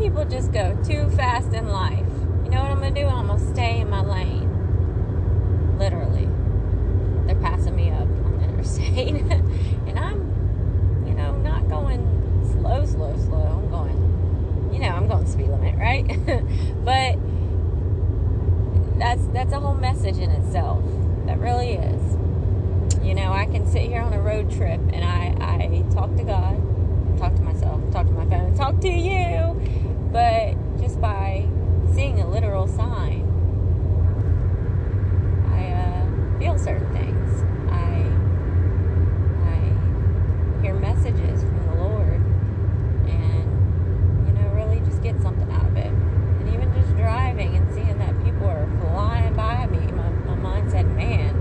people just go too fast in life. You know what I'm gonna do? I'm gonna stay in my lane. Literally. They're passing me up on the interstate. and I'm, you know, not going slow, slow, slow. I'm going, you know, I'm going speed limit, right? but that's that's a whole message in itself. That really is. You know, I can sit here on a road trip and I, I talk to God, talk to myself, talk to my phone, talk to you. But just by seeing a literal sign, I uh, feel certain things. I I hear messages from the Lord, and you know, really just get something out of it. And even just driving and seeing that people are flying by me, my, my mind said, "Man."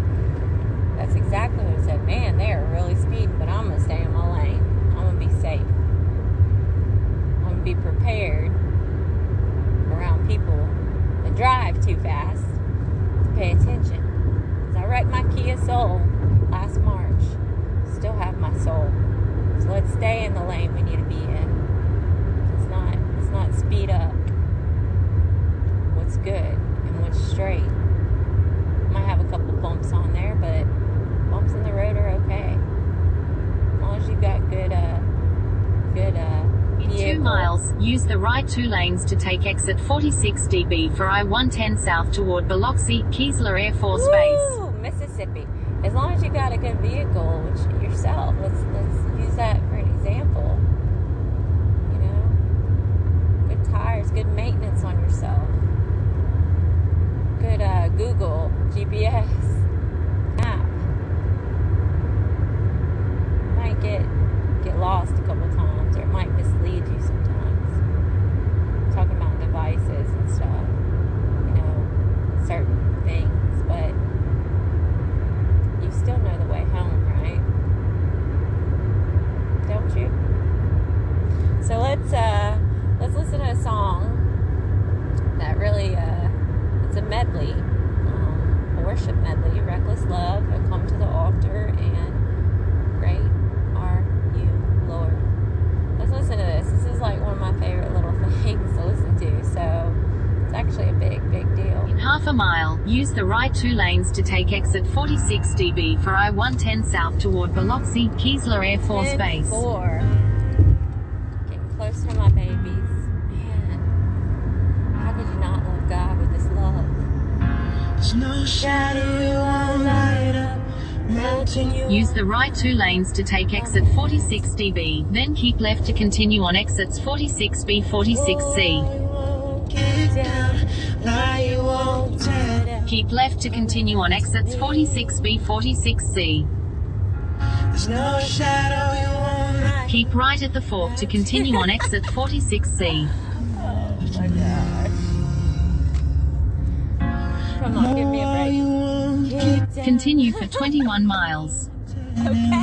That's exactly what it said. Man, they are really speeding, but I'm gonna stay in my lane. I'm gonna be safe. I'm gonna be prepared around people that drive too fast to pay attention. Cause I wrecked my Kia Soul last March. Still have my soul. So let's stay in the lane we need to be in. Let's not let's not speed up. What's good and what's straight. Might have a couple bumps on there, but bumps in the road are okay. As long as you've got good, uh, good, uh, In two vehicle. Miles, use the right two lanes to take exit 46 dB for I-110 south toward Biloxi, Keesler Air Force Base. Mississippi. As long as you got a good vehicle, which yourself, let's let's use that for an example. You know, good tires, good maintenance on yourself, good uh, Google GPS app. Might get get lost a couple times, or it might mislead you sometimes. Talking about devices and stuff, you know, certain things, but you still know the way home, right? Don't you? So let's uh let's listen to a song that really uh it's a medley, um, a worship medley, Reckless Love, I Come to the Altar and Great Are You Lord. Let's listen to this. This is like one of my favorite little things to listen to, so it's actually a big, big deal. In half a mile, use the right two lanes to take exit 46 dB for I-110 south toward Biloxi, Keesler Air Force Ten Base. Four. Getting close to my babies. Man, how could you not love God with this love? There's no shadow you won't light up, Use the right two lanes to take exit 46 dB, then keep left to continue on exits 46B, 46C. Keep left to continue on exits 46B, 46C. There's no shadow you won't light. Keep right at the fork to continue on exit 46C. Oh my gosh. Come on, give me a break. you won't get Get down. Continue for 21 miles. Okay.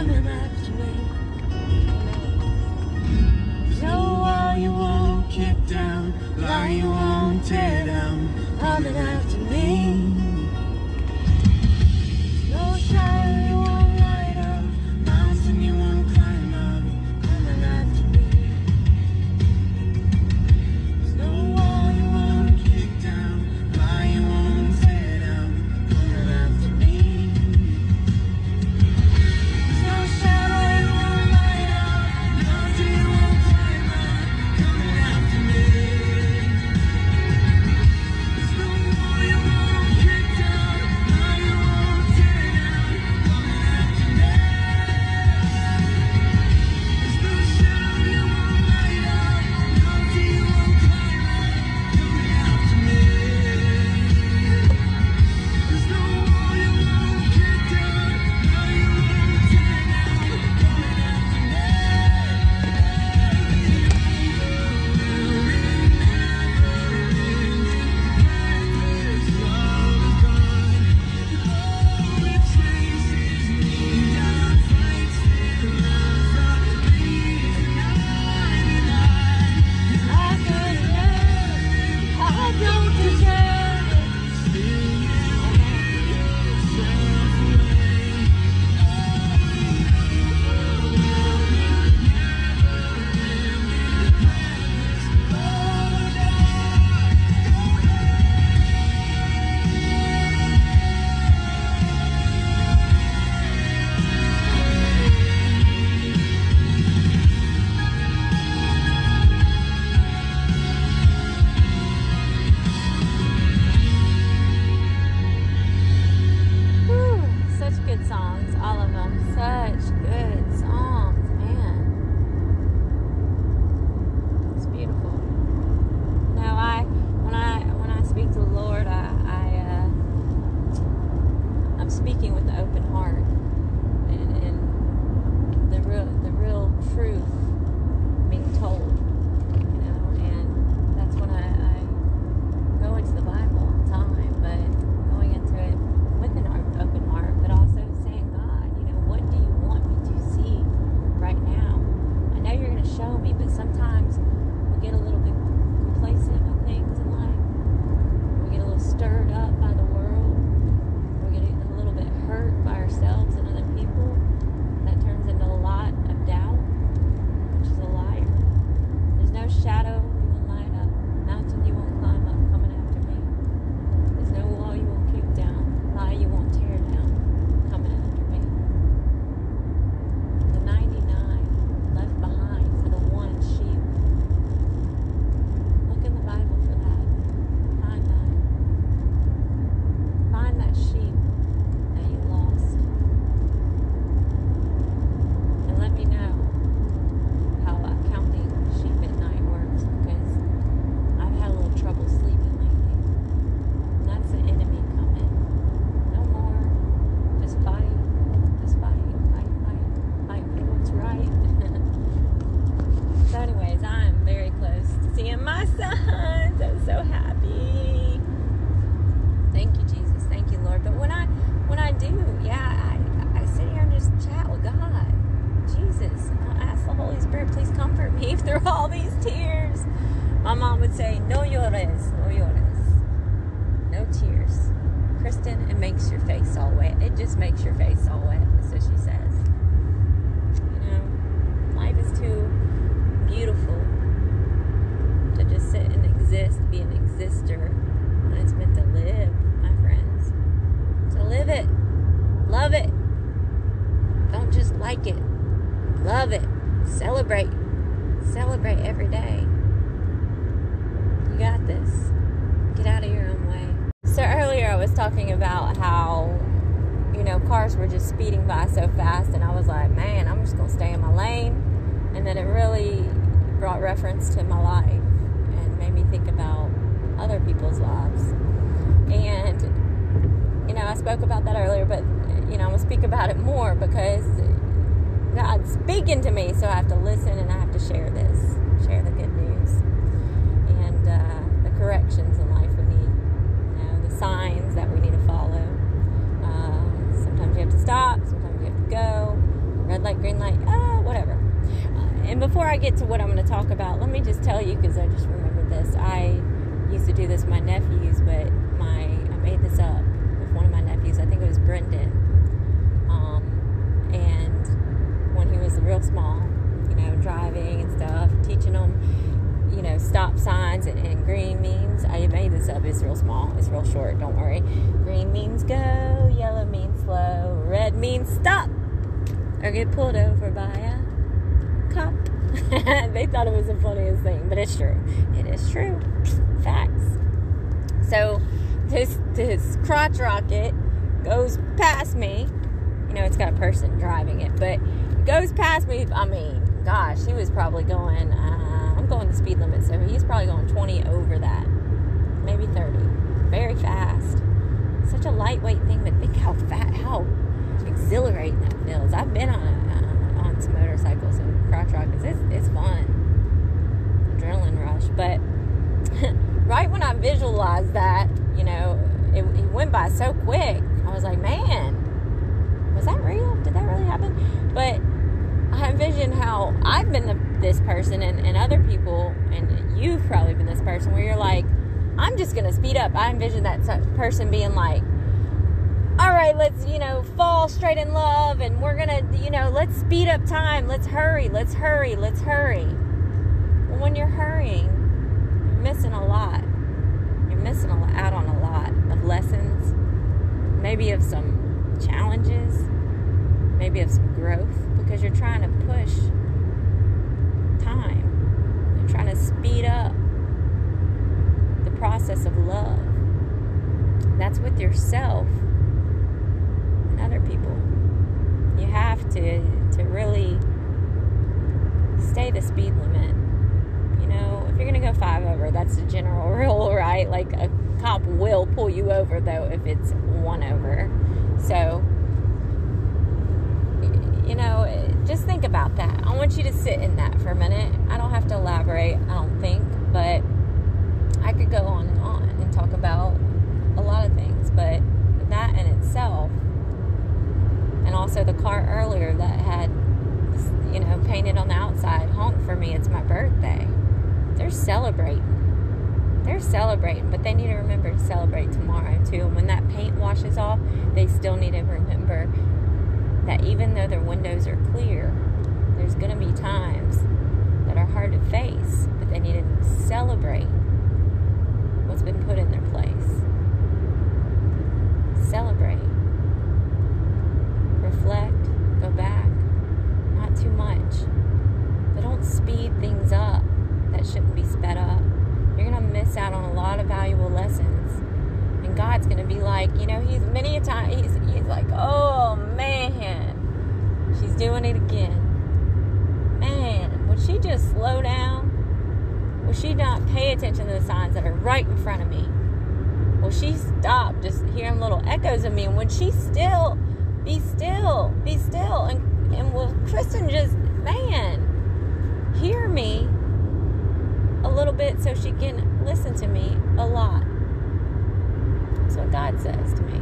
Coming after spoke about that earlier, but you know, I'm gonna speak about it more because God's speaking to me, so I have to listen and I have to share this, share the good news and uh, the corrections in life we need, you know, the signs that we need to follow. Uh, sometimes you have to stop, sometimes you have to go. Red light, green light, ah, whatever. Uh, and before I get to what I'm going to talk about, let me just tell you because I just remembered this. I used to do this with my nephews, but my I made this up with one of my nephews. I think it was Brendan. Um, and when he was real small, you know, driving and stuff, teaching them, you know, stop signs and, and green means. I made this up. It's real small. It's real short. Don't worry. Green means go. Yellow means slow. Red means stop or get pulled over by a cop. they thought it was the funniest thing, but it's true. It is true. Facts. So this this crotch rocket goes past me. You know, it's got a person driving it, but goes past me. I mean, gosh, he was probably going. Uh, I'm going the speed limit, so he's probably going 20 over that, maybe 30. Very fast. Such a lightweight thing, but think how fat, how exhilarating that feels. I've been on uh, on some motorcycles and crotch rockets. It's it's fun, adrenaline rush. But right when I visualized that, you know, it, it went by so quick. Was like, man, was that real? Did that really happen? But I envision how I've been the, this person and, and other people, and you've probably been this person where you're like, I'm just gonna speed up. I envision that person being like, all right, let's, you know, fall straight in love and we're gonna, you know, let's speed up time. Let's hurry, let's hurry, let's hurry. When you're hurrying, you're missing a lot. You're missing a lot, out on a lot of lessons, maybe of some challenges, maybe of some growth because you're trying to push time. You're trying to speed up the process of love. That's with yourself and other people. You have to to really stay the speed limit. You know, if you're gonna go five over, that's the general rule, right? Like a cop will pull you over though if it's one over. So you know, just think about that. I want you to sit in that for a minute. I don't have to elaborate, I don't think, but I could go on and on and talk about a lot of things, but that in itself, and also the car earlier that had, you know, painted on the outside, honk for me, it's my birthday. They're celebrating. They're celebrating, but they need to remember to celebrate tomorrow too. And when that paint washes off, they still need to remember that even though their windows are clear, there's going to be times that are hard to face, but they need to celebrate what's been put in their place. Celebrate. Reflect. Go back. Not too much. But don't speed things up that shouldn't be sped up. You're going to miss out on a lot of valuable lessons. And God's going to be like, you know, He's many a time, He's, he's like, oh man, she's doing it again. Man, would she just slow down? Will she not pay attention to the signs that are right in front of me? Will she stop just hearing little echoes of me? And would she still be still, be still? And, and will Kristen just, man, hear me a little bit so she can listen to me a lot. That's what God says to me.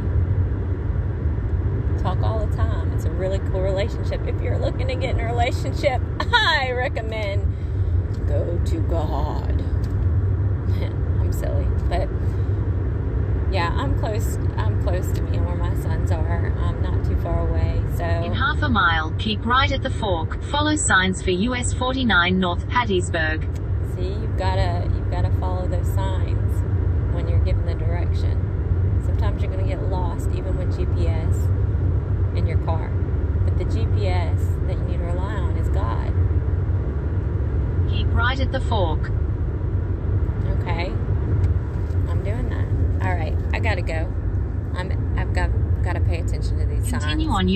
Talk all the time. It's a really cool relationship. If you're looking to get in a relationship, I recommend go to God. I'm silly, but yeah, I'm close. I'm close to being where my sons are. I'm not too far away. So in half a mile, keep right at the fork. Follow signs for US 49 North Hattiesburg. See, you've got a. right at the fork. Okay. I'm doing that. All right. I gotta go. I'm. I've got. Gotta pay attention to these signs. Continue on US